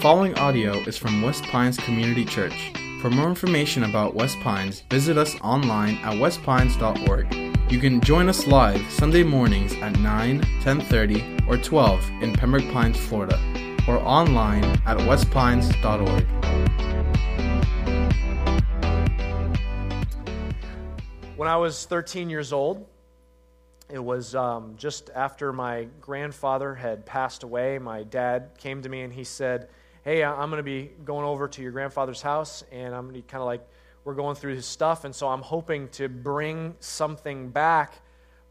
following audio is from West Pines Community Church. For more information about West Pines, visit us online at westpines.org. You can join us live Sunday mornings at 9, 10:30, or 12 in Pembroke Pines, Florida, or online at westpines.org. When I was 13 years old, it was um, just after my grandfather had passed away. My dad came to me and he said, Hey, I'm going to be going over to your grandfather's house, and I'm going to kind of like, we're going through his stuff, and so I'm hoping to bring something back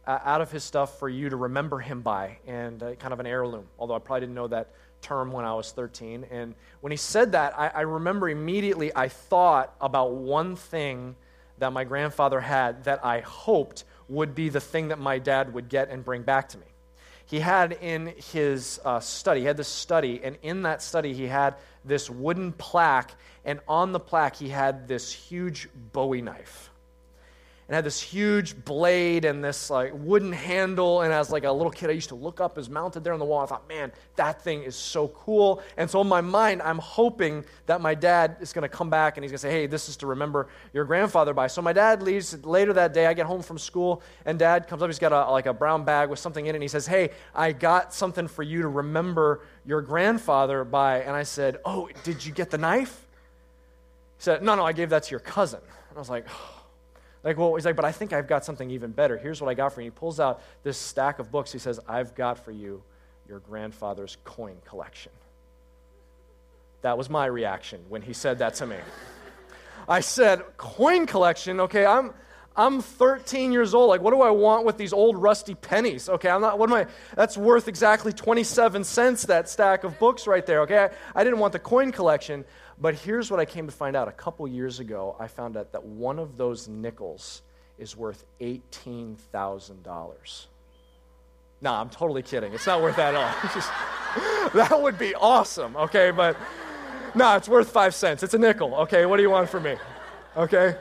uh, out of his stuff for you to remember him by, and uh, kind of an heirloom, although I probably didn't know that term when I was 13. And when he said that, I, I remember immediately I thought about one thing that my grandfather had that I hoped would be the thing that my dad would get and bring back to me. He had in his uh, study, he had this study, and in that study, he had this wooden plaque, and on the plaque, he had this huge bowie knife and had this huge blade and this like wooden handle. And as like a little kid, I used to look up as mounted there on the wall. I thought, man, that thing is so cool. And so in my mind, I'm hoping that my dad is going to come back and he's going to say, hey, this is to remember your grandfather by. So my dad leaves later that day. I get home from school and dad comes up. He's got a, like a brown bag with something in it. And he says, hey, I got something for you to remember your grandfather by. And I said, oh, did you get the knife? He said, no, no, I gave that to your cousin. And I was like, oh. Like, well, he's like, but I think I've got something even better. Here's what I got for you. He pulls out this stack of books. He says, I've got for you your grandfather's coin collection. That was my reaction when he said that to me. I said, coin collection? Okay, I'm. I'm 13 years old. Like, what do I want with these old rusty pennies? Okay, I'm not, what am I, that's worth exactly 27 cents, that stack of books right there. Okay, I, I didn't want the coin collection. But here's what I came to find out. A couple years ago, I found out that one of those nickels is worth $18,000. No, I'm totally kidding. It's not worth that at all. Just, that would be awesome, okay? But no, it's worth five cents. It's a nickel, okay? What do you want from me? Okay?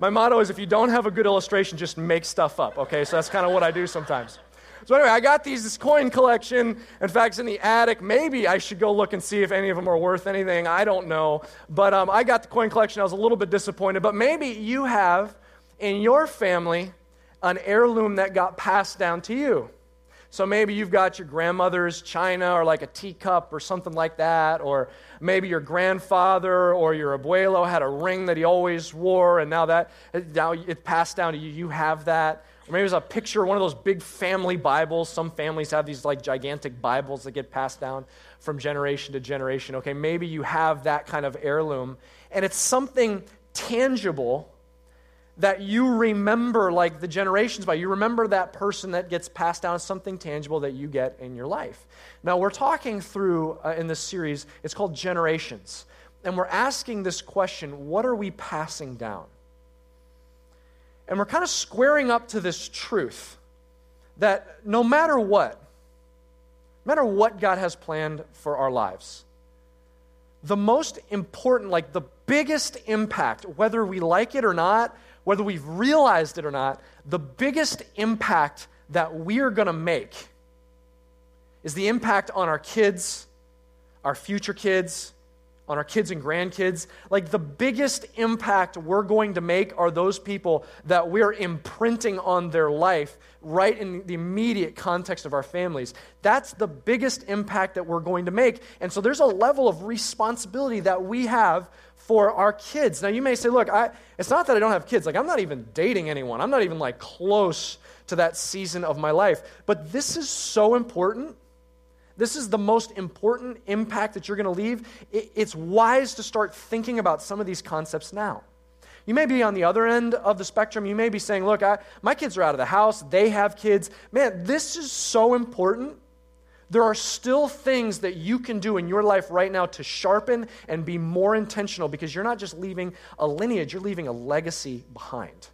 My motto is if you don't have a good illustration, just make stuff up, okay? So that's kind of what I do sometimes. So anyway, I got these this coin collection. In fact, it's in the attic. Maybe I should go look and see if any of them are worth anything. I don't know. But um, I got the coin collection. I was a little bit disappointed. But maybe you have in your family an heirloom that got passed down to you. So maybe you've got your grandmother's china or like a teacup or something like that, or maybe your grandfather or your abuelo had a ring that he always wore, and now that now it passed down to you. You have that. Or maybe there's a picture, one of those big family Bibles. Some families have these like gigantic Bibles that get passed down from generation to generation. Okay, maybe you have that kind of heirloom, and it's something tangible that you remember like the generations by. You remember that person that gets passed down as something tangible that you get in your life. Now, we're talking through uh, in this series, it's called Generations. And we're asking this question what are we passing down? And we're kind of squaring up to this truth that no matter what, no matter what God has planned for our lives, the most important, like the biggest impact, whether we like it or not, whether we've realized it or not, the biggest impact that we are going to make is the impact on our kids, our future kids, on our kids and grandkids. Like the biggest impact we're going to make are those people that we're imprinting on their life right in the immediate context of our families. That's the biggest impact that we're going to make. And so there's a level of responsibility that we have for our kids. Now you may say, look, I, it's not that I don't have kids. Like I'm not even dating anyone. I'm not even like close to that season of my life. But this is so important this is the most important impact that you're going to leave. It's wise to start thinking about some of these concepts now. You may be on the other end of the spectrum. You may be saying, Look, I, my kids are out of the house, they have kids. Man, this is so important. There are still things that you can do in your life right now to sharpen and be more intentional because you're not just leaving a lineage, you're leaving a legacy behind.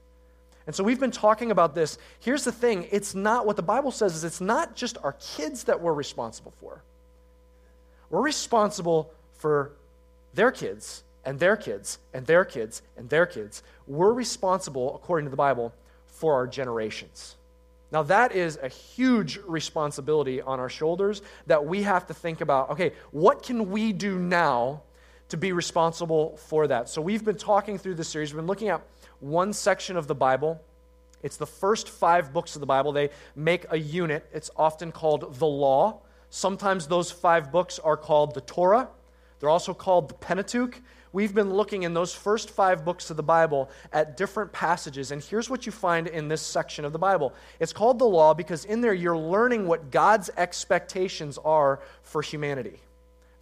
And so we've been talking about this. Here's the thing it's not what the Bible says is it's not just our kids that we're responsible for. We're responsible for their kids and their kids and their kids and their kids. We're responsible, according to the Bible, for our generations. Now, that is a huge responsibility on our shoulders that we have to think about okay, what can we do now to be responsible for that? So, we've been talking through this series, we've been looking at one section of the Bible. It's the first five books of the Bible. They make a unit. It's often called the law. Sometimes those five books are called the Torah. They're also called the Pentateuch we've been looking in those first five books of the Bible at different passages. And here's what you find in this section of the Bible it's called the law because in there you're learning what God's expectations are for humanity.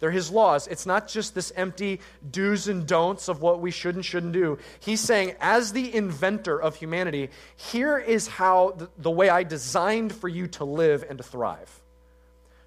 They're his laws. It's not just this empty do's and don'ts of what we should and shouldn't do. He's saying, as the inventor of humanity, here is how the, the way I designed for you to live and to thrive.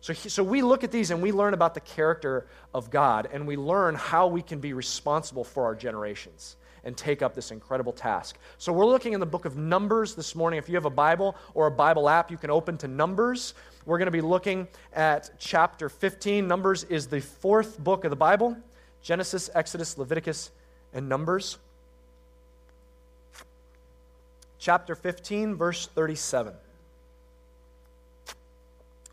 So, so we look at these and we learn about the character of God and we learn how we can be responsible for our generations and take up this incredible task. So we're looking in the book of Numbers this morning. If you have a Bible or a Bible app, you can open to Numbers. We're going to be looking at chapter 15. Numbers is the fourth book of the Bible Genesis, Exodus, Leviticus, and Numbers. Chapter 15, verse 37.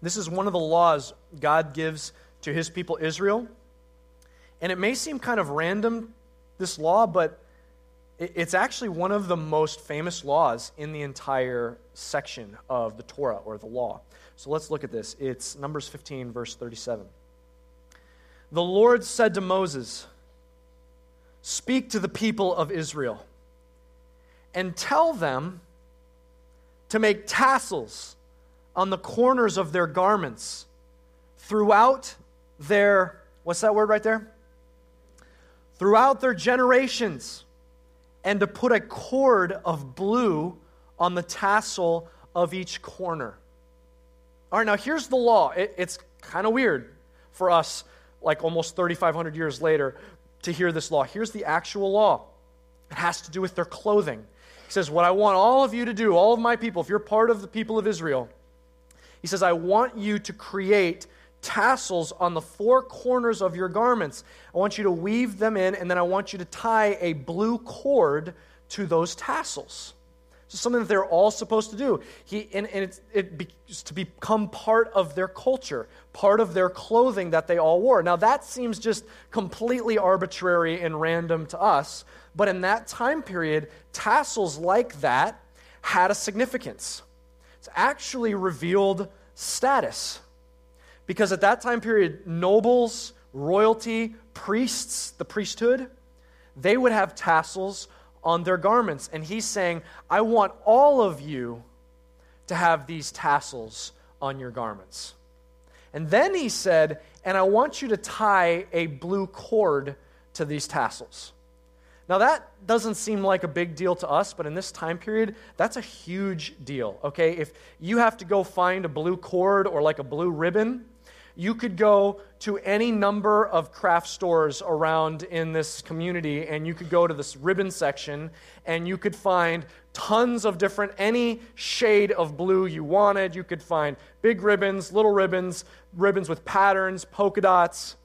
This is one of the laws God gives to his people Israel. And it may seem kind of random, this law, but it's actually one of the most famous laws in the entire section of the Torah or the law. So let's look at this. It's Numbers 15, verse 37. The Lord said to Moses, Speak to the people of Israel and tell them to make tassels on the corners of their garments throughout their, what's that word right there? Throughout their generations, and to put a cord of blue on the tassel of each corner. All right, now here's the law. It, it's kind of weird for us, like almost 3,500 years later, to hear this law. Here's the actual law it has to do with their clothing. He says, What I want all of you to do, all of my people, if you're part of the people of Israel, he says, I want you to create tassels on the four corners of your garments. I want you to weave them in, and then I want you to tie a blue cord to those tassels. So something that they're all supposed to do. He, and, and it's, it be, to become part of their culture, part of their clothing that they all wore. Now, that seems just completely arbitrary and random to us, but in that time period, tassels like that had a significance. It's actually revealed status. Because at that time period, nobles, royalty, priests, the priesthood, they would have tassels on their garments. And he's saying, I want all of you to have these tassels on your garments. And then he said, and I want you to tie a blue cord to these tassels. Now, that doesn't seem like a big deal to us, but in this time period, that's a huge deal, okay? If you have to go find a blue cord or like a blue ribbon, you could go to any number of craft stores around in this community and you could go to this ribbon section and you could find tons of different, any shade of blue you wanted. You could find big ribbons, little ribbons, ribbons with patterns, polka dots.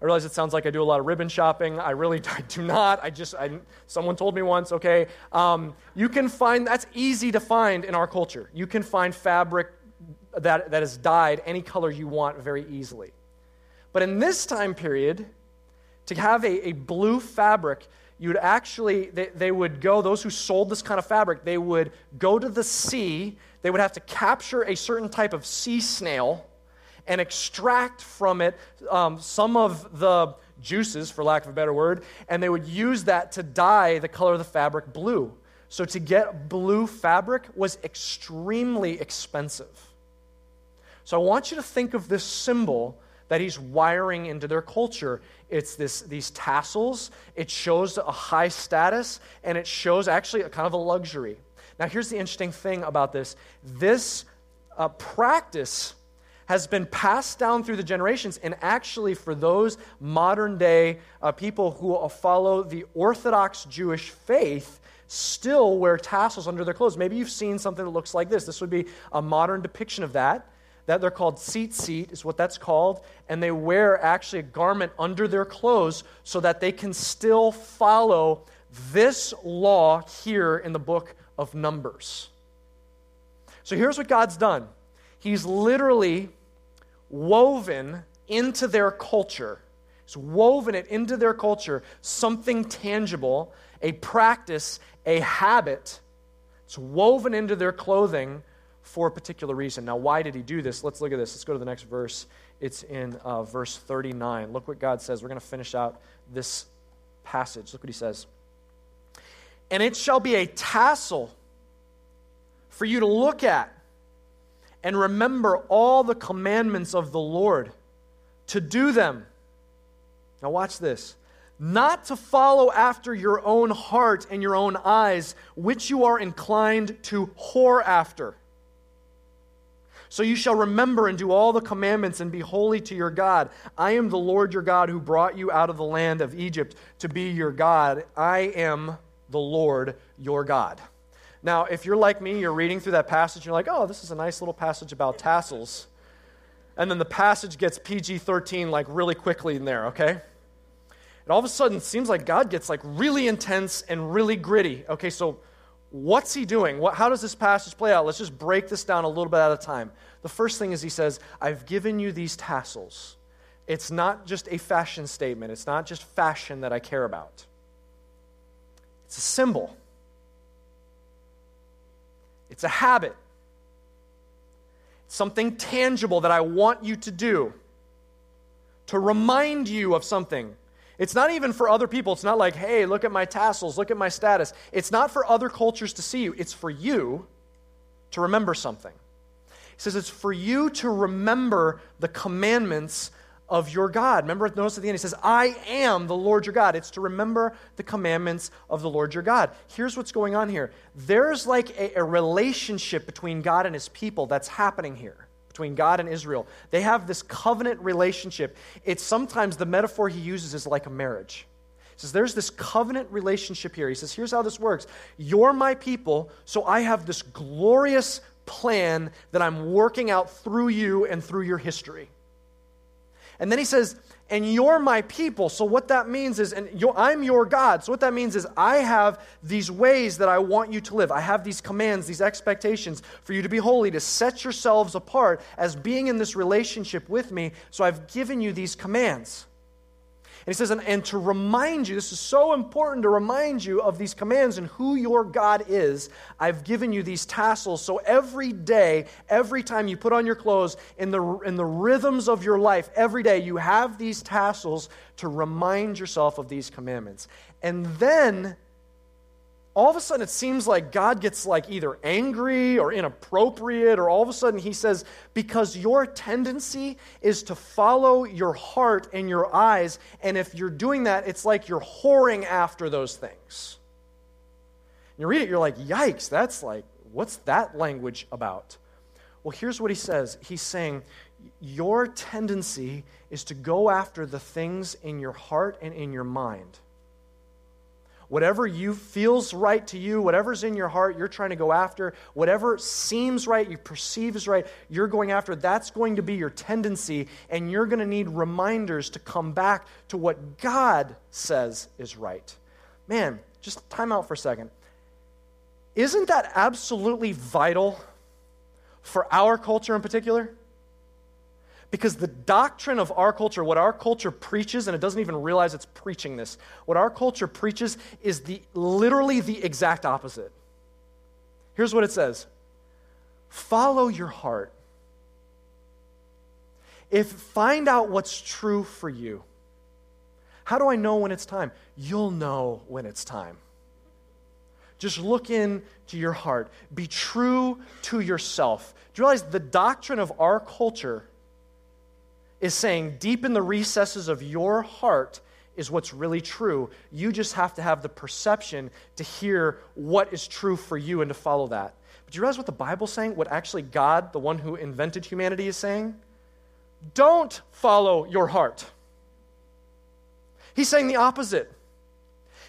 I realize it sounds like I do a lot of ribbon shopping. I really I do not. I just, I, someone told me once, okay. Um, you can find, that's easy to find in our culture. You can find fabric that, that is dyed any color you want very easily. But in this time period, to have a, a blue fabric, you would actually, they, they would go, those who sold this kind of fabric, they would go to the sea. They would have to capture a certain type of sea snail and extract from it um, some of the juices, for lack of a better word, and they would use that to dye the color of the fabric blue. So to get blue fabric was extremely expensive. So I want you to think of this symbol that he's wiring into their culture. It's this, these tassels, it shows a high status, and it shows actually a kind of a luxury. Now, here's the interesting thing about this this uh, practice has been passed down through the generations. And actually, for those modern day uh, people who follow the Orthodox Jewish faith, still wear tassels under their clothes. Maybe you've seen something that looks like this. This would be a modern depiction of that. That they're called tzitzit is what that's called. And they wear actually a garment under their clothes so that they can still follow this law here in the book of Numbers. So here's what God's done He's literally woven into their culture, He's woven it into their culture something tangible, a practice, a habit. It's woven into their clothing for a particular reason. Now, why did he do this? Let's look at this. Let's go to the next verse. It's in uh, verse 39. Look what God says. We're going to finish out this passage. Look what he says. And it shall be a tassel for you to look at and remember all the commandments of the Lord, to do them. Now, watch this. Not to follow after your own heart and your own eyes, which you are inclined to whore after. So you shall remember and do all the commandments and be holy to your God. I am the Lord your God who brought you out of the land of Egypt to be your God. I am the Lord your God. Now, if you're like me, you're reading through that passage, you're like, oh, this is a nice little passage about tassels. And then the passage gets PG 13 like really quickly in there, okay? And all of a sudden, it seems like God gets like really intense and really gritty. Okay, so what's he doing? What, how does this passage play out? Let's just break this down a little bit at a time. The first thing is he says, I've given you these tassels. It's not just a fashion statement, it's not just fashion that I care about, it's a symbol. It's a habit. It's something tangible that I want you to do to remind you of something. It's not even for other people. It's not like, hey, look at my tassels, look at my status. It's not for other cultures to see you. It's for you to remember something. He says it's for you to remember the commandments of your God. Remember, notice at the end, he says, I am the Lord your God. It's to remember the commandments of the Lord your God. Here's what's going on here there's like a, a, relationship between God and his people that's happening here, between God and Israel. They have this covenant relationship. It's sometimes the metaphor he uses is like a marriage. He says, There's this covenant relationship here. He says, Here's how this works You're my people, so I have this glorious plan that I'm working out through you and through your history. And then he says, and you're my people. So what that means is, and I'm your God. So what that means is, I have these ways that I want you to live. I have these commands, these expectations for you to be holy, to set yourselves apart as being in this relationship with me. So I've given you these commands. And he says, and, and, to remind you, this is so important to remind you of these commands and who your God is. I've given you these tassels. So every day, every time you put on your clothes, in the, in the rhythms of your life, every day you have these tassels to remind yourself of these commandments. And then all of a sudden it seems like God gets like either angry or inappropriate, or all of a sudden he says, Because your tendency is to follow your heart and your eyes, and if you're doing that, it's like you're whoring after those things. You read it, you're like, Yikes, that's like, what's that language about? Well, here's what he says He's saying, Your tendency is to go after the things in your heart and in your mind whatever you feels right to you, whatever's in your heart, you're trying to go after, whatever seems right, you perceive is right, you're going after, that's going to be your tendency, and you're going to need reminders to come back to what God says is right. Man, just time out for a second. Isn't that absolutely vital for our culture in particular? Because the doctrine of our culture, what our culture preaches, and it doesn't even realize it's preaching this, what our culture preaches is the literally the exact opposite. Here's what it says follow your heart. If find out what's true for you. How do I know when it's time? You'll know when it's time. Just look into your heart. Be true to yourself. Do you realize the doctrine of our culture is saying deep in the recesses of your heart is what's really true. You just have to have the perception to hear what is true for you and to follow that. But do you realize what the Bible's saying? What actually God, the one who invented humanity, is saying? Don't follow your heart. He's saying the opposite.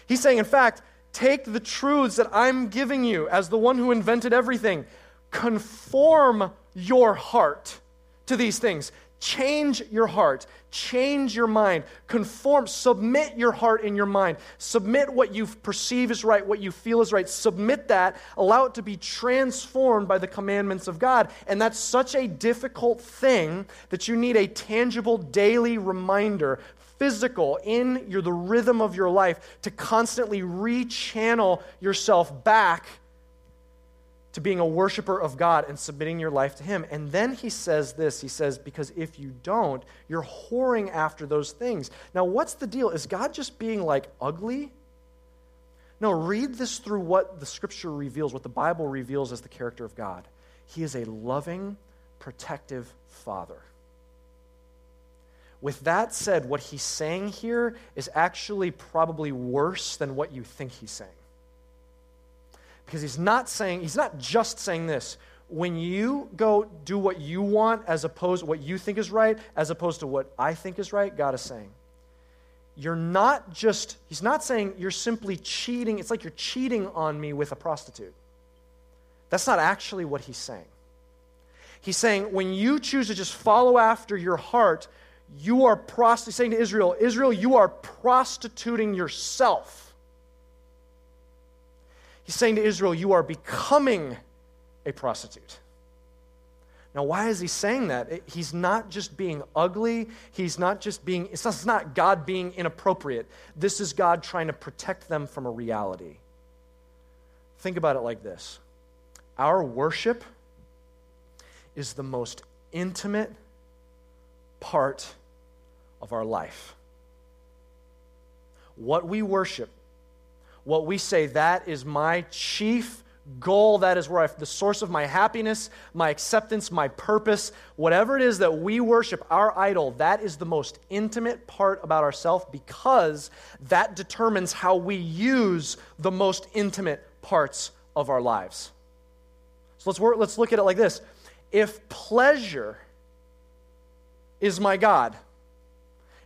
He's saying, in fact, take the truths that I'm giving you as the one who invented everything, conform your heart to these things Change your heart, change your mind, conform, submit your heart and your mind, submit what you perceive is right, what you feel is right, submit that, allow it to be transformed by the commandments of God. And that's such a difficult thing that you need a tangible daily reminder physical in your, the rhythm of your life to constantly rechannel yourself back to being a worshiper of God and submitting your life to Him. And then he says this He says, Because if you don't, you're whoring after those things. Now, what's the deal? Is God just being like ugly? No, read this through what the scripture reveals, what the Bible reveals as the character of God. He is a loving, protective father. With that said, what he's saying here is actually probably worse than what you think he's saying. Because he's not saying, he's not just saying this. When you go do what you want as opposed to what you think is right, as opposed to what I think is right, God is saying. You're not just, he's not saying you're simply cheating. It's like you're cheating on me with a prostitute. That's not actually what he's saying. He's saying when you choose to just follow after your heart, you are prostituting, saying to Israel, Israel, you are prostituting yourself. He's saying to Israel, You are becoming a prostitute. Now, why is he saying that? He's not just being ugly. He's not just being, it's not God being inappropriate. This is God trying to protect them from a reality. Think about it like this Our worship is the most intimate part of our life. What we worship what we say, that is my chief goal. That is where I, the source of my happiness, my acceptance, my purpose, whatever it is that we worship, our idol, that is the most intimate part about ourselves because that determines how we use the most intimate parts of our lives. So let's, work, let's look at it like this. If pleasure is my God,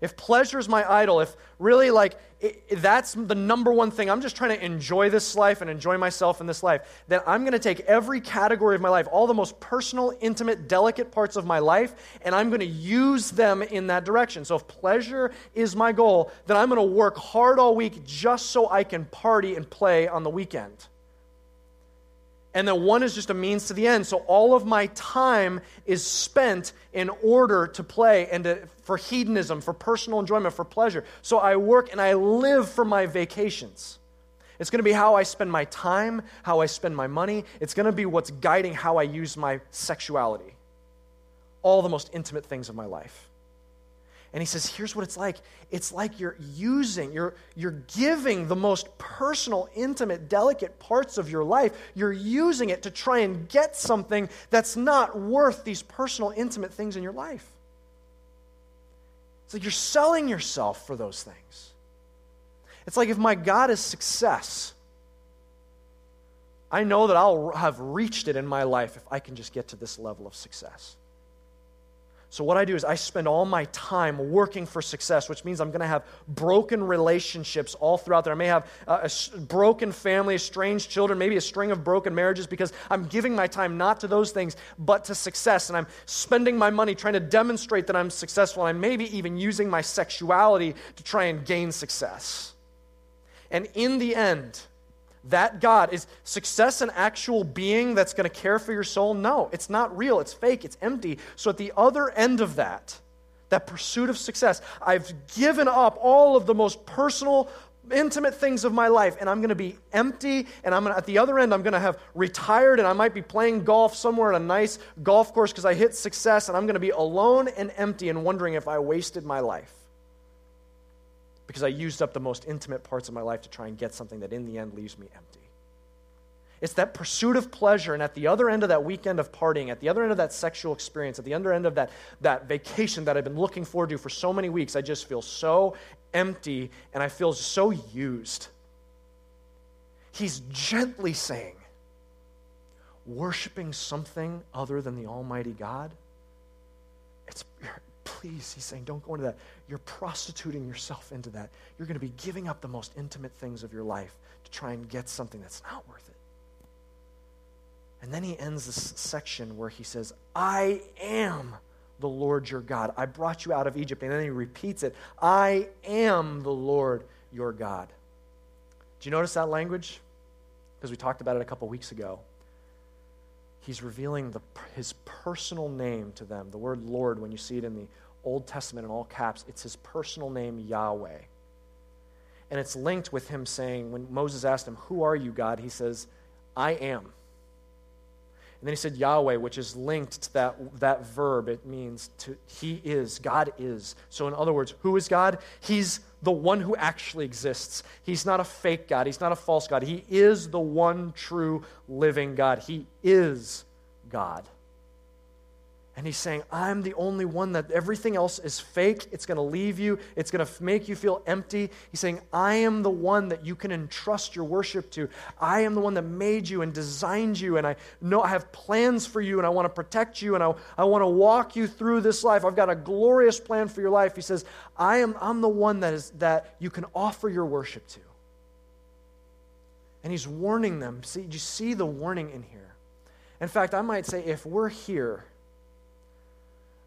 if pleasure is my idol, if really like it, that's the number one thing, I'm just trying to enjoy this life and enjoy myself in this life, then I'm going to take every category of my life, all the most personal, intimate, delicate parts of my life, and I'm going to use them in that direction. So if pleasure is my goal, then I'm going to work hard all week just so I can party and play on the weekend and then one is just a means to the end. So all of my time is spent in order to play and to, for hedonism, for personal enjoyment, for pleasure. So I work and I live for my vacations. It's going to be how I spend my time, how I spend my money. It's going to be what's guiding how I use my sexuality. All the most intimate things of my life. And he says, here's what it's like it's like you're using, you're, you're giving the most personal, intimate, delicate parts of your life. You're using it to try and get something that's not worth these personal, intimate things in your life. It's like you're selling yourself for those things. It's like if my God is success, I know that I'll have reached it in my life if I can just get to this level of success. So, what I do is I spend all my time working for success, which means I'm going to have broken relationships all throughout there. I may have uh, a, a broken family, estranged children, maybe a string of broken marriages because I'm giving my time not to those things, but to success. And I'm spending my money trying to demonstrate that I'm successful. And I'm maybe even using my sexuality to try and gain success. And in the end, that God is success an actual being that's going to care for your soul? No, it's not real. It's fake. It's empty. So at the other end of that, that pursuit of success, I've given up all of the most personal, intimate things of my life, and I'm going to be empty. And I'm gonna, at the other end, I'm going to have retired, and I might be playing golf somewhere at a nice golf course because I hit success, and I'm going to be alone and empty and wondering if I wasted my life because I used up the most intimate parts of my life to try and get something that in the end leaves me empty. It's that pursuit of pleasure, and at the other end of that weekend of partying, at the other end of that sexual experience, at the other end of that, that vacation that I've been looking forward to for so many weeks, I just feel so empty and I feel so used. He's gently saying, worshiping something other than the Almighty God, it's, please, he's saying, don't go into that. You're prostituting yourself into that. You're going to be giving up the most intimate things of your life to try and get something that's not worth it. And then he ends this section where he says, I am the Lord your God. I brought you out of Egypt. And then he repeats it I am the Lord your God. Do you notice that language? Because we talked about it a couple weeks ago. He's revealing the, his personal name to them. The word Lord, when you see it in the Old Testament in all caps, it's his personal name, Yahweh. And it's linked with him saying, when Moses asked him, Who are you, God? He says, I am. And then he said Yahweh, which is linked to that, that verb. It means to, He is, God is. So, in other words, who is God? He's the one who actually exists. He's not a fake God, He's not a false God. He is the one true living God. He is God. And he's saying, I'm the only one that everything else is fake. It's going to leave you. It's going to make you feel empty. He's saying, I am the one that you can entrust your worship to. I am the one that made you and designed you. And I know I have plans for you and I want to protect you and I, I want to walk you through this life. I've got a glorious plan for your life. He says, I am I'm the one that, is, that you can offer your worship to. And he's warning them. See, you see the warning in here? In fact, I might say if we're here,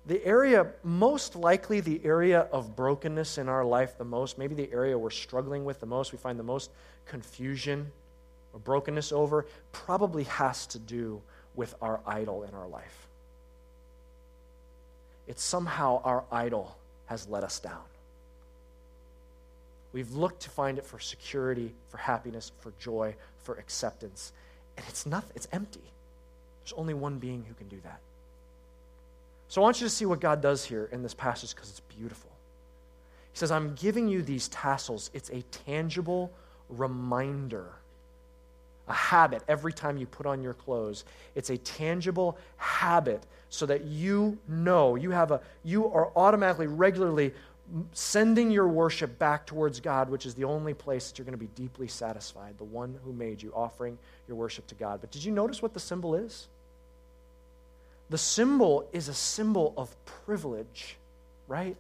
the area, most likely the area of brokenness in our life the most, maybe the area we're struggling with the most, we find the most confusion or brokenness over, probably has to do with our idol in our life. It's somehow our idol has let us down. We've looked to find it for security, for happiness, for joy, for acceptance. And it's nothing, it's empty. There's only one being who can do that. So I want you to see what God does here in this passage because it's beautiful. He says, I'm giving you these tassels. It's a tangible reminder, a habit every time you put on your clothes. It's a tangible habit so that you know, you have a you are automatically regularly sending your worship back towards God, which is the only place that you're going to be deeply satisfied, the one who made you, offering your worship to God. But did you notice what the symbol is? The symbol is a symbol of privilege, right?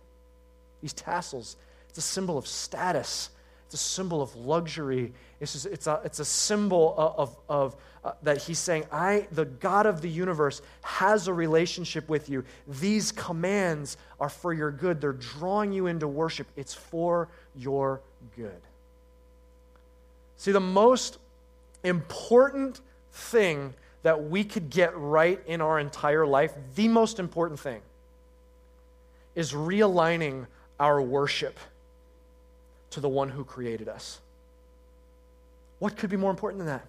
These tassels, it's a symbol of status. It's a symbol of luxury. It's, just, it's, a, it's a symbol of, of, of uh, that he's saying, I, the God of the universe, has a relationship with you. These commands are for your good. They're drawing you into worship. It's for your good. See, the most important thing that we could get right in our entire life, the most important thing is realigning our worship to the one who created us. What could be more important than that?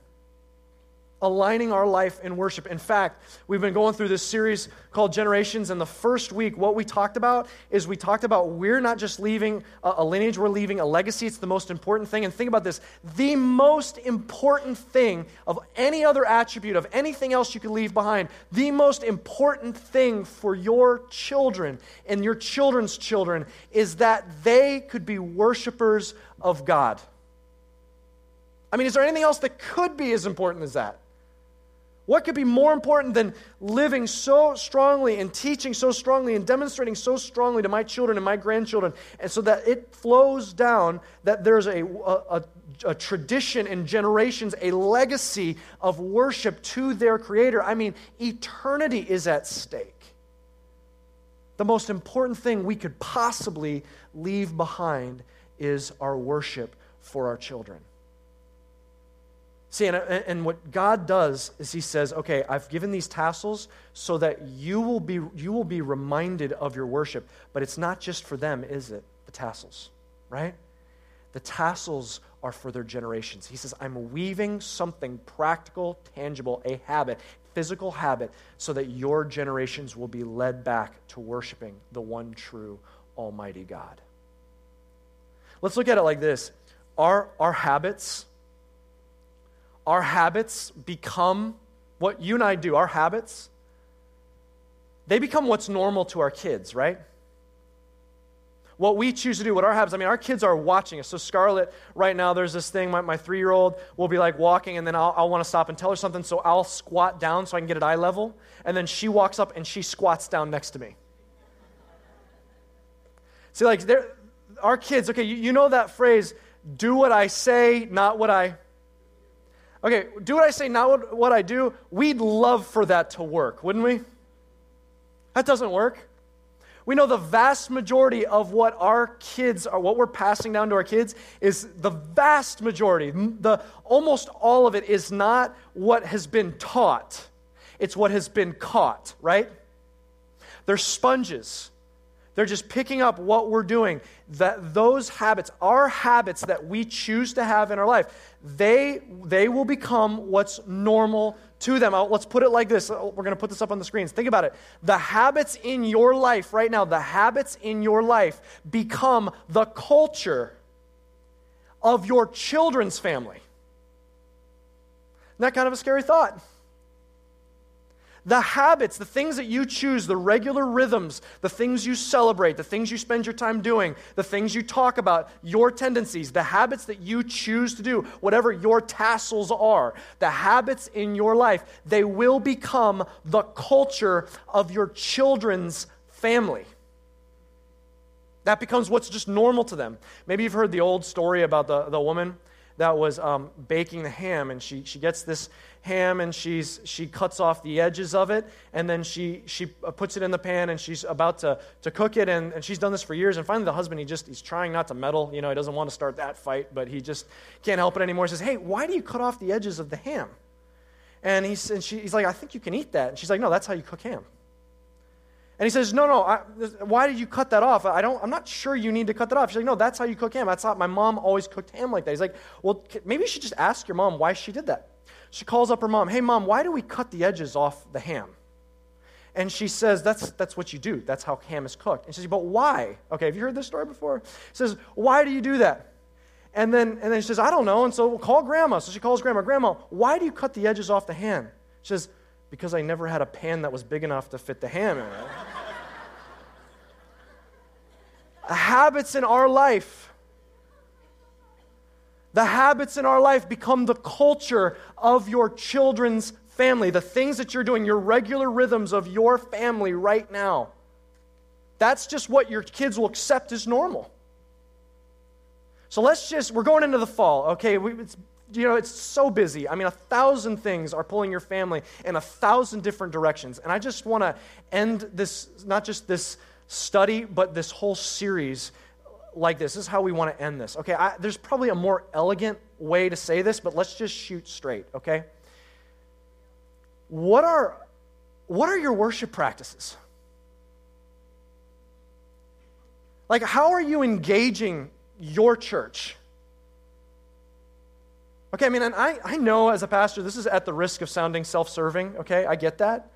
Aligning our life in worship. In fact, we've been going through this series called Generations, and the first week, what we talked about is we talked about we're not just leaving a, lineage, we're leaving a legacy. It's the most important thing. And think about this the most important thing of any other attribute, of anything else you could leave behind, the most important thing for your children and your children's children is that they could be worshipers of God. I mean, is there anything else that could be as important as that? What could be more important than living so strongly and teaching so strongly and demonstrating so strongly to my children and my grandchildren, and so that it flows down that there's a, a, a tradition and generations, a legacy of worship to their Creator? I mean, eternity is at stake. The most important thing we could possibly leave behind is our worship for our children. See, and, and what God does is He says, okay, I've given these tassels so that you will, be, you will be reminded of your worship. But it's not just for them, is it? The tassels, right? The tassels are for their generations. He says, I'm weaving something practical, tangible, a habit, physical habit, so that your generations will be led back to worshiping the one true Almighty God. Let's look at it like this our, our habits our habits become what you and I do, our habits, they become what's normal to our kids, right? What we choose to do, what our habits, I mean, our kids are watching us. So, Scarlett, right now, there's this thing, my, my three year old will be like walking, and then I'll, I'll want to stop and tell her something, so I'll squat down so I can get at eye level. And then she walks up and she squats down next to me. See, like, our kids, okay, you, you know that phrase, do what I say, not what I Okay, do what I say, not what, I do. We'd love for that to work, wouldn't we? That doesn't work. We know the vast majority of what our kids are, what we're passing down to our kids is the vast majority, the almost all of it is not what has been taught. It's what has been caught, right? They're sponges. They're just picking up what we're doing. That those habits, our habits that we choose to have in our life, they they will become what's normal to them. Uh, let's put it like this. Uh, we're going to put this up on the screens. Think about it. The habits in your life right now, the habits in your life become the culture of your children's family. Isn't that kind of a scary thought? The habits, the things that you choose, the regular rhythms, the things you celebrate, the things you spend your time doing, the things you talk about, your tendencies, the habits that you choose to do, whatever your tassels are, the habits in your life, they will become the culture of your children's family. That becomes what's just normal to them. Maybe you've heard the old story about the, the woman that was um, baking the ham, and she, she gets this ham and she's, she cuts off the edges of it and then she, she uh, puts it in the pan and she's about to, to cook it and, and she's done this for years and finally the husband he just he's trying not to meddle you know he doesn't want to start that fight but he just can't help it anymore he says hey why do you cut off the edges of the ham and he's, and she, he's like i think you can eat that and she's like no that's how you cook ham and he says, No, no, I, why did you cut that off? I don't, I'm not sure you need to cut that off. She's like, No, that's how you cook ham. That's how my mom always cooked ham like that. He's like, Well, maybe you should just ask your mom why she did that. She calls up her mom, Hey, mom, why do we cut the edges off the ham? And she says, That's, that's what you do. That's how ham is cooked. And she says, But why? Okay, have you heard this story before? She says, Why do you do that? And then, and then she says, I don't know. And so we'll call grandma. So she calls grandma, Grandma, why do you cut the edges off the ham? She says, Because I never had a pan that was big enough to fit the ham in it. habits in our life the habits in our life become the culture of your children's family, the things that you're doing, your regular rhythms of your family right now. That's just what your kids will accept as normal. So let's just, we're going into the fall, okay? We, it's, you know, it's so busy. I mean, a thousand things are pulling your family in a thousand different directions. And I just want to end this, not just this study, but this whole series like this. This is how we want to end this. Okay, I, there's probably a more elegant way to say this, but let's just shoot straight, okay? What are, what are your worship practices? Like, how are you engaging your church? Okay, I mean, and I, I know as a pastor, this is at the risk of sounding self serving, okay? I get that.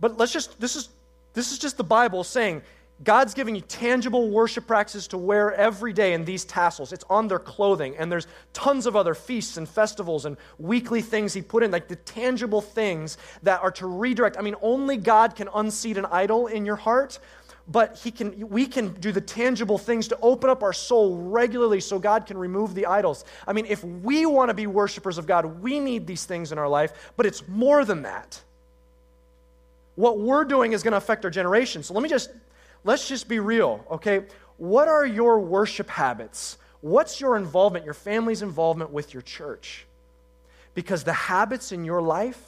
But let's just, this is, this is just the Bible saying, God's giving you tangible worship practices to wear every day in these tassels. It's on their clothing. And there's tons of other feasts and festivals and weekly things He put in, like the tangible things that are to redirect. I mean, only God can unseat an idol in your heart, but he can, we can do the tangible things to open up our soul regularly so God can remove the idols. I mean, if we want to be worshipers of God, we need these things in our life, but it's more than that. What we're doing is going to affect our generation. So let me just let's just be real, okay? What are your worship habits? What's your involvement, your family's involvement with your church? Because the habits in your life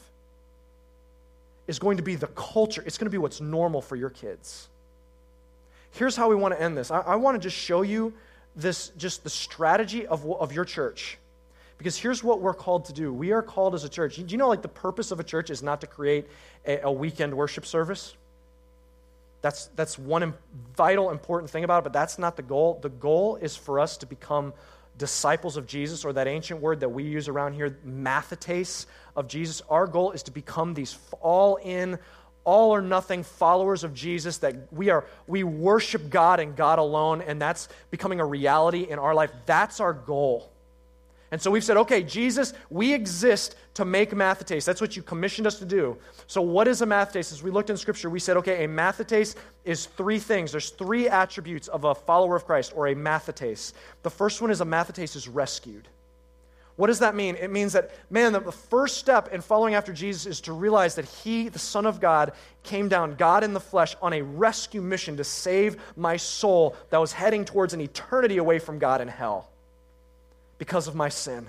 is going to be the culture, it's going to be what's normal for your kids. Here's how we want to end this. I, I want to just show you this, just the strategy of, of your church. Because here's what we're called to do. We are called as a church. Do you know, like, the purpose of a church is not to create a, a weekend worship service? That's, that's one vital, important thing about it, but that's not the goal. The goal is for us to become disciples of Jesus, or that ancient word that we use around here, mathetes of Jesus. Our goal is to become these all in, all or nothing followers of Jesus, that we are we worship God and God alone, and that's becoming a reality in our life. That's our goal. And so we've said, okay, Jesus, we exist to make mathetes. That's what you commissioned us to do. So, what is a mathetes? As we looked in Scripture, we said, okay, a mathetes is three things. There's three attributes of a follower of Christ or a mathetes. The first one is a mathetes is rescued. What does that mean? It means that, man, the first step in following after Jesus is to realize that He, the Son of God, came down, God in the flesh, on a rescue mission to save my soul that was heading towards an eternity away from God in hell because of my sin.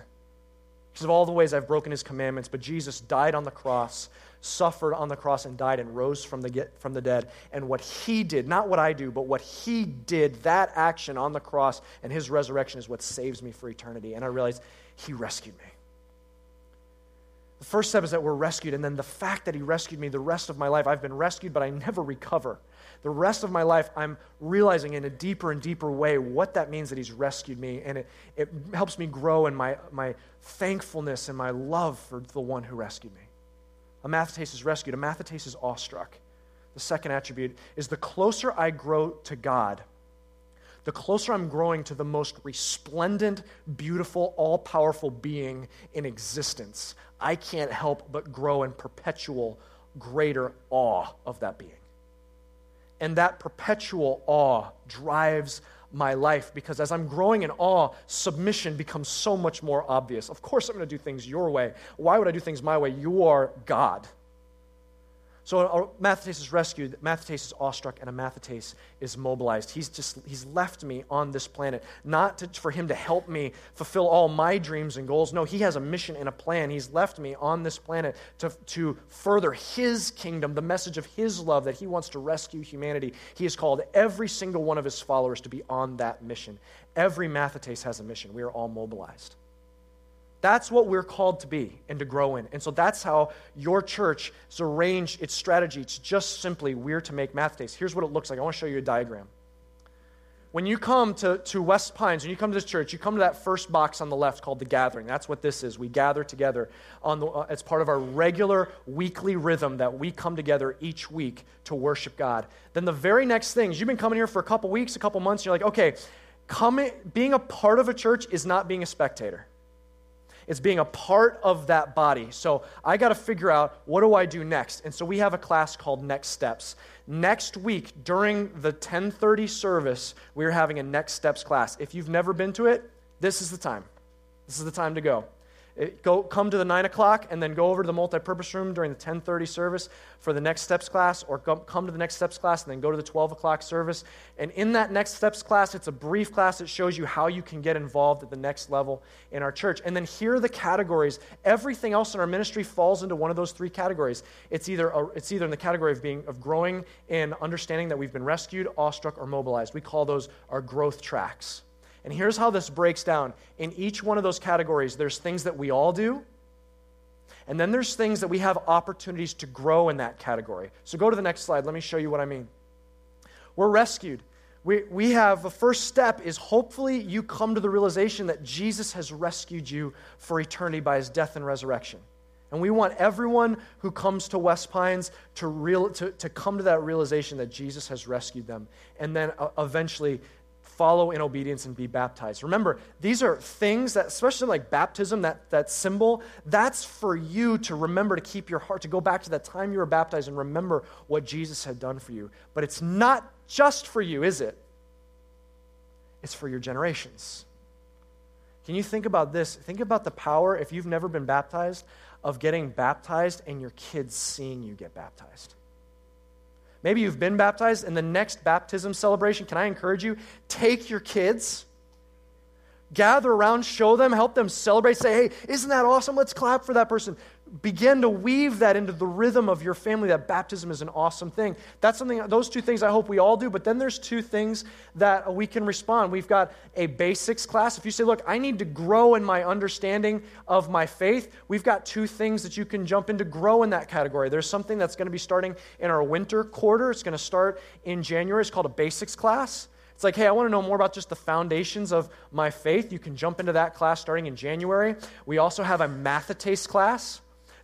because of all the ways I've broken his commandments, but Jesus died on the cross, suffered on the cross, and died and rose from the, from the dead. And what he did, not what I do, but what he did, that action on the cross and his resurrection is what saves me for eternity. And I realize he rescued me. The first step is that we're rescued, and then the fact that he rescued me the rest of my life, I've been rescued, but I never recover. The rest of my life, I'm realizing in a deeper and deeper way what that means that he's rescued me, and it, it helps me grow in my, my thankfulness and my love for the one who rescued me. A Mathetes is rescued, a Mathetes is awestruck. The second attribute is the closer I grow to God, the closer I'm growing to the most resplendent, beautiful, all powerful being in existence, I can't help but grow in perpetual, greater awe of that being. And that perpetual awe drives my life because as I'm growing in awe, submission becomes so much more obvious. Of course, I'm going to do things your way. Why would I do things my way? You are God. So Mathetes is rescued, Mathetes is awestruck, and a Mathetes is mobilized. He's just he's left me on this planet, not to, for him to help me fulfill all my dreams and goals. No, he has a mission and a plan. He's left me on this planet to, to further his kingdom, the message of his love that he wants to rescue humanity. He has called every single one of his followers to be on that mission. Every Mathetes has a mission. We are all mobilized. That's what we're called to be and to grow in. And so that's how your church has arranged its strategy. It's just simply we're to make Mathetes. Here's what it looks like. I want to show you a diagram. When you come to, to West Pines, when you come to this church, you come to that first box on the left called the gathering. That's what this is. We gather together on the, uh, as part of our regular weekly rhythm that we come together each week to worship God. Then the very next thing is you've been coming here for a couple weeks, a couple months, and you're like, okay, coming, being a part of a church is not being a spectator. It's being a part of that body. So I got to figure out what do I do next? And so we have a class called Next Steps. Next week during the 1030 service, we're having a Next Steps class. If you've never been to it, this is the time. This is the time to go. Go, come to the 9 o'clock and then go over to the multi-purpose room during the 1030 service for the next steps class or come to the next steps class and then go to the 12 o'clock service. And in that next steps class it's a brief class that shows you how you can get involved at the next level in our church. And then here are the categories. Everything else in our ministry falls into one of those three categories. It's either, a, it's either in the category of being of growing in understanding that we've been rescued awestruck or mobilized. We call those our growth tracks and here's how this breaks down. In each one of those categories, there's things that we all do, and then there's things that we have opportunities to grow in that category. So go to the next slide. Let me show you what I mean. We're rescued. We, we have the first step is hopefully you come to the realization that Jesus has rescued you for eternity by his death and resurrection. And we want everyone who comes to West Pines to, real, to, to come to that realization that Jesus has rescued them. And then uh, eventually follow in obedience and be baptized. Remember, these are things that, especially like baptism, that, that symbol, that's for you to remember to keep your heart, to go back to that time you were baptized and remember what Jesus had done for you. But it's not just for you, is it? It's for your generations. Can you think about this? Think about the power, if you've never been baptized, of getting baptized and your kids seeing you get baptized. Maybe you've been baptized, and the next baptism celebration, can I encourage you? Take your kids, gather around, show them, help them celebrate. Say, hey, isn't that awesome? Let's clap for that person. Begin to weave that into the rhythm of your family that baptism is an awesome thing. That's something those two things i hope we all do but then there's two things that we can respond. We've got a basics class. If you say look i need to grow in my understanding of my faith we've got two things that you can jump into grow in that category. There's something that's going to be starting in our winter quarter. It's going to start in january. It's called a basics class it's like, hey, I want to know more about just the foundations of my faith. You can jump into that class starting in January. We also have a Mathetes class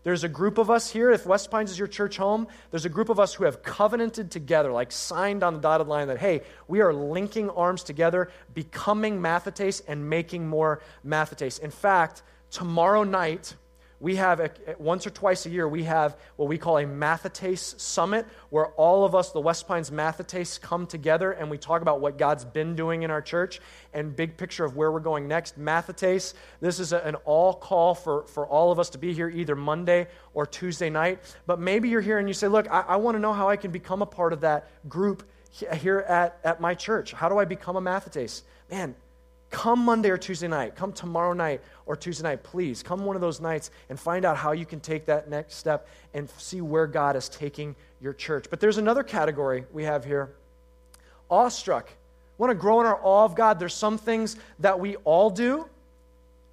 there's a group of us here, if West Pines is your church home, there's a group of us who have covenanted together, like signed on the dotted line that, hey, we are linking arms together, becoming Mathetes and making more Mathetes. In fact, tomorrow night, we have a, once or twice a year we have what we call a mathetes summit where all of us the west pines mathetes come together and we talk about what god's been doing in our church and big picture of where we're going next. Mathetes this is a, an all call for, for all of us to be here either monday or tuesday night. But maybe you're here and you say look i, I want to know how i can become a part of that group here at, at my church. How do i become a mathetes? Man Come Monday or Tuesday night. Come tomorrow night or Tuesday night. Please come one of those nights and find out how you can take that next step and see where God is taking your church. But there's another category we have here awestruck. Want to grow in our awe of God. There's some things that we all do,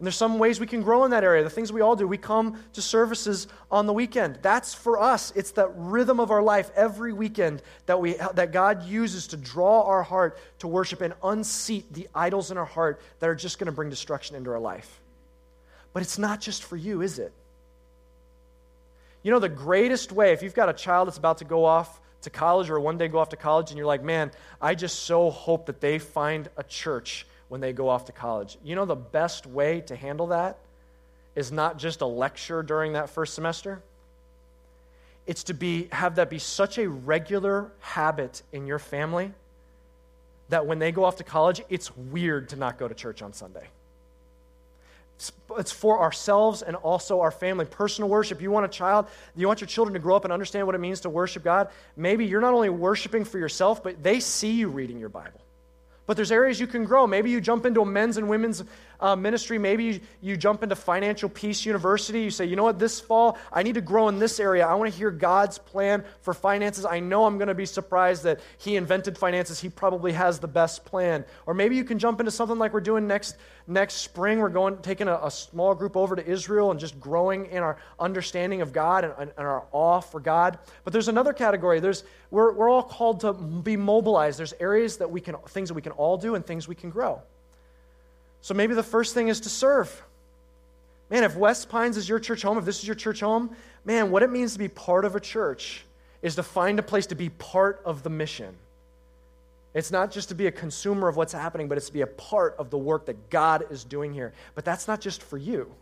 and there's some ways we can grow in that area. The things we all do, we come to services on the weekend. That's for us. It's that rhythm of our life every weekend that, we, that God uses to draw our heart to worship and unseat the idols in our heart that are just going to bring destruction into our life. But it's not just for you, is it? You know, the greatest way, if you've got a child that's about to go off to college or one day go off to college and you're like, man, I just so hope that they find a church when they go off to college. You know, the best way to handle that is not just a lecture during that first semester. It's to be, have that be such a regular habit in your family that when they go off to college, it's weird to not go to church on Sunday. It's for ourselves and also our family. Personal worship. You want a child, you want your children to grow up and understand what it means to worship God. Maybe you're not only worshiping for yourself, but they see you reading your Bible. But there's areas you can grow. Maybe you jump into a men's and women's uh, ministry. Maybe you, you jump into Financial Peace University. You say, you know what, this fall, I need to grow in this area. I want to hear God's plan for finances. I know I'm going to be surprised that He invented finances. He probably has the best plan. Or maybe you can jump into something like we're doing next, next spring. We're going, taking a, a small group over to Israel and just growing in our understanding of God and, and our awe for God. But there's another category. There's, we're, we're all called to be mobilized. There's areas that we can, things that we can all do and things we can grow. So maybe the first thing is to serve. Man, if West Pines is your church home, if this is your church home, man, what it means to be part of a church is to find a place to be part of the mission. It's not just to be a consumer of what's happening, but it's to be a part of the work that God is doing here. But that's not just for you.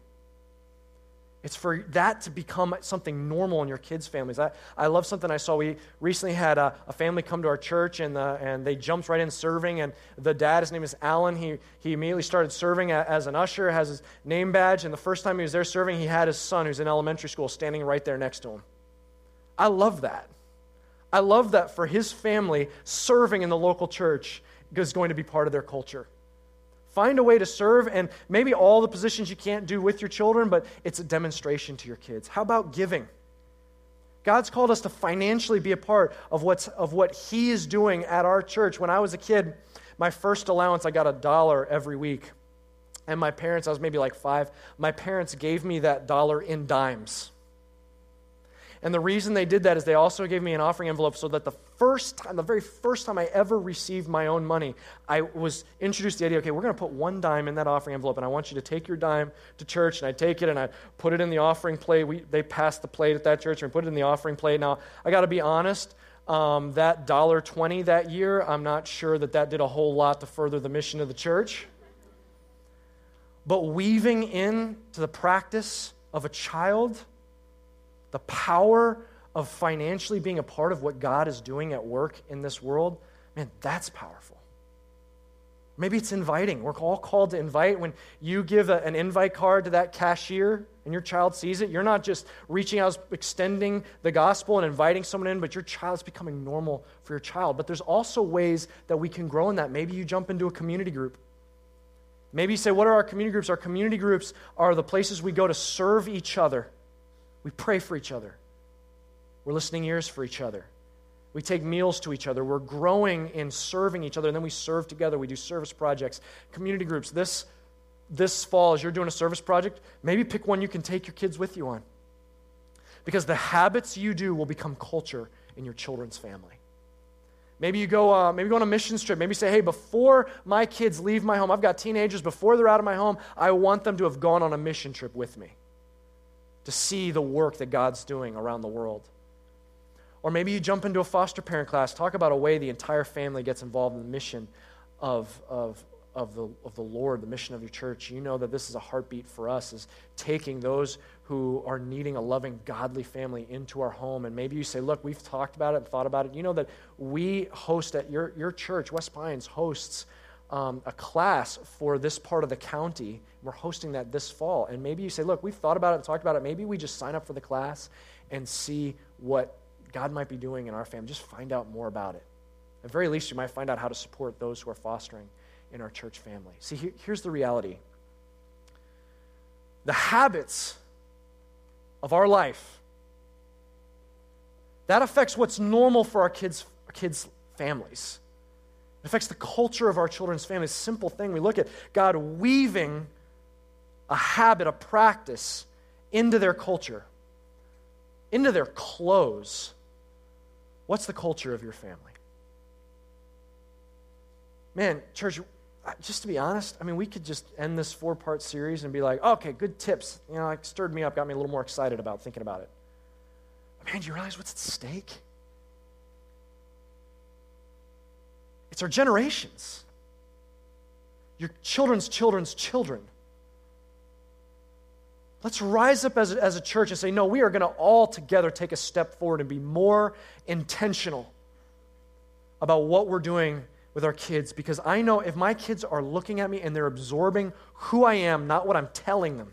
It's for that to become something normal in your kids' families. I, I love something I saw. We recently had a, a family come to our church, and, the, and they jumped right in serving. And the dad, his name is Alan, he, he immediately started serving as an usher, has his name badge. And the first time he was there serving, he had his son, who's in elementary school, standing right there next to him. I love that. I love that for his family, serving in the local church is going to be part of their culture. Find a way to serve, and maybe all the positions you can't do with your children, but it's a demonstration to your kids. How about giving? God's called us to financially be a part of, what's, of what He is doing at our church. When I was a kid, my first allowance, I got a dollar every week. And my parents, I was maybe like five, my parents gave me that dollar in dimes. And the reason they did that is they also gave me an offering envelope so that the first time, the very first time I ever received my own money, I was introduced to the idea okay, we're going to put one dime in that offering envelope, and I want you to take your dime to church. And I take it and I put it in the offering plate. We, they passed the plate at that church and put it in the offering plate. Now, I got to be honest. Um, that dollar twenty that year, I'm not sure that that did a whole lot to further the mission of the church. But weaving in to the practice of a child the power of financially being a part of what God is doing at work in this world, man, that's powerful. Maybe it's inviting. We're all called to invite. When you give a, an invite card to that cashier and your child sees it, you're not just reaching out, extending the gospel and inviting someone in, but your child's becoming normal for your child. But there's also ways that we can grow in that. Maybe you jump into a community group. Maybe you say, What are our community groups? Our community groups are the places we go to serve each other we pray for each other. We're listening ears for each other. We take meals to each other. We're growing in serving each other, and then we serve together. We do service projects, community groups. This, this fall, as you're doing a service project, maybe pick one you can take your kids with you on. Because the habits you do will become culture in your children's family. Maybe you go, uh, maybe go on a mission trip. Maybe say, hey, before my kids leave my home, I've got teenagers, before they're out of my home, I want them to have gone on a mission trip with me to see the work that God's doing around the world. Or maybe you jump into a foster parent class, talk about a way the entire family gets involved in the mission of, of, of, the, of the Lord, the mission of your church. You know that this is a heartbeat for us, is taking those who are needing a loving, godly family into our home. And maybe you say, look, we've talked about it and thought about it. You know that we host at your, your church, West Pines hosts um, a class for this part of the county. We're hosting that this fall. And maybe you say, look, we've thought about it talked about it. Maybe we just sign up for the class and see what God might be doing in our family. Just find out more about it. At very least, you might find out how to support those who are fostering in our church family. See, here, here's the reality the habits of our life that affects what's normal for our kids, our kids' families. It affects the culture of our children's families. Simple thing. We look at God weaving a habit, a practice into their culture, into their clothes. What's the culture of your family? Man, church, just to be honest, I mean, we could just end this four part series and be like, okay, good tips. You know, like stirred me up, got me a little more excited about thinking about it. But man, do you realize what's at stake? It's our generations, your children's children's children. Let's rise up as a, as a church and say, no, we are going to all together take a step forward and be more intentional about what we're doing with our kids because I know if my kids are looking at me and they're absorbing who I am, not what I'm telling them,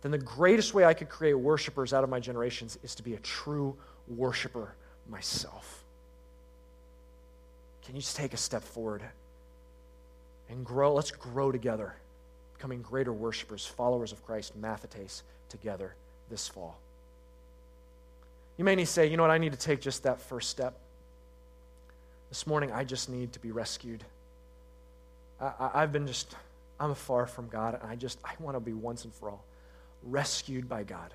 then the greatest way I could create worshipers out of my generations is to be a true worshiper myself. Can you just take a step forward and grow? Let's grow together, becoming greater worshipers, followers of Christ, Mathetes, together this fall. You may need to say, you know what, I need to take just that first step. This morning, I just need to be rescued. I, have been just, I'm far from God, and I just, I want to be once and for all rescued by God.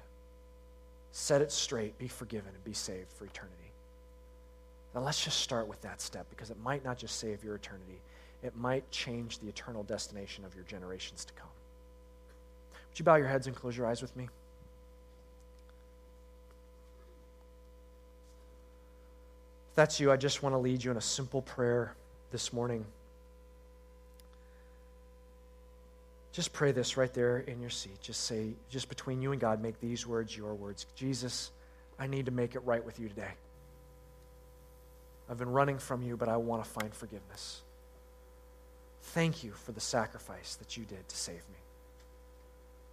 Set it straight, be forgiven, and be saved for eternity. Now, let's just start with that step because it might not just save your eternity, it might change the eternal destination of your generations to come. Would you bow your heads and close your eyes with me? If that's you, I just want to lead you in a simple prayer this morning. Just pray this right there in your seat. Just say, just between you and God, make these words your words. Jesus, I need to make it right with you today. I've been running from you, but I want to find forgiveness. Thank you for the sacrifice that you did to save me.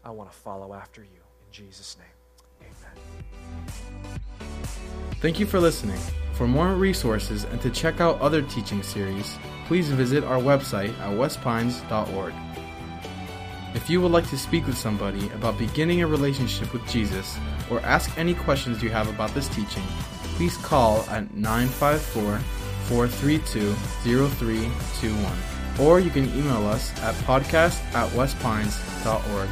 I want to follow after you. In Jesus' name, amen. Thank you for listening. For more resources and to check out other teaching series, please visit our website at westpines.org. If you would like to speak with somebody about beginning a relationship with Jesus or ask any questions you have about this teaching, please call at 954 432 0321 or you can email us at podcast at westpines.org.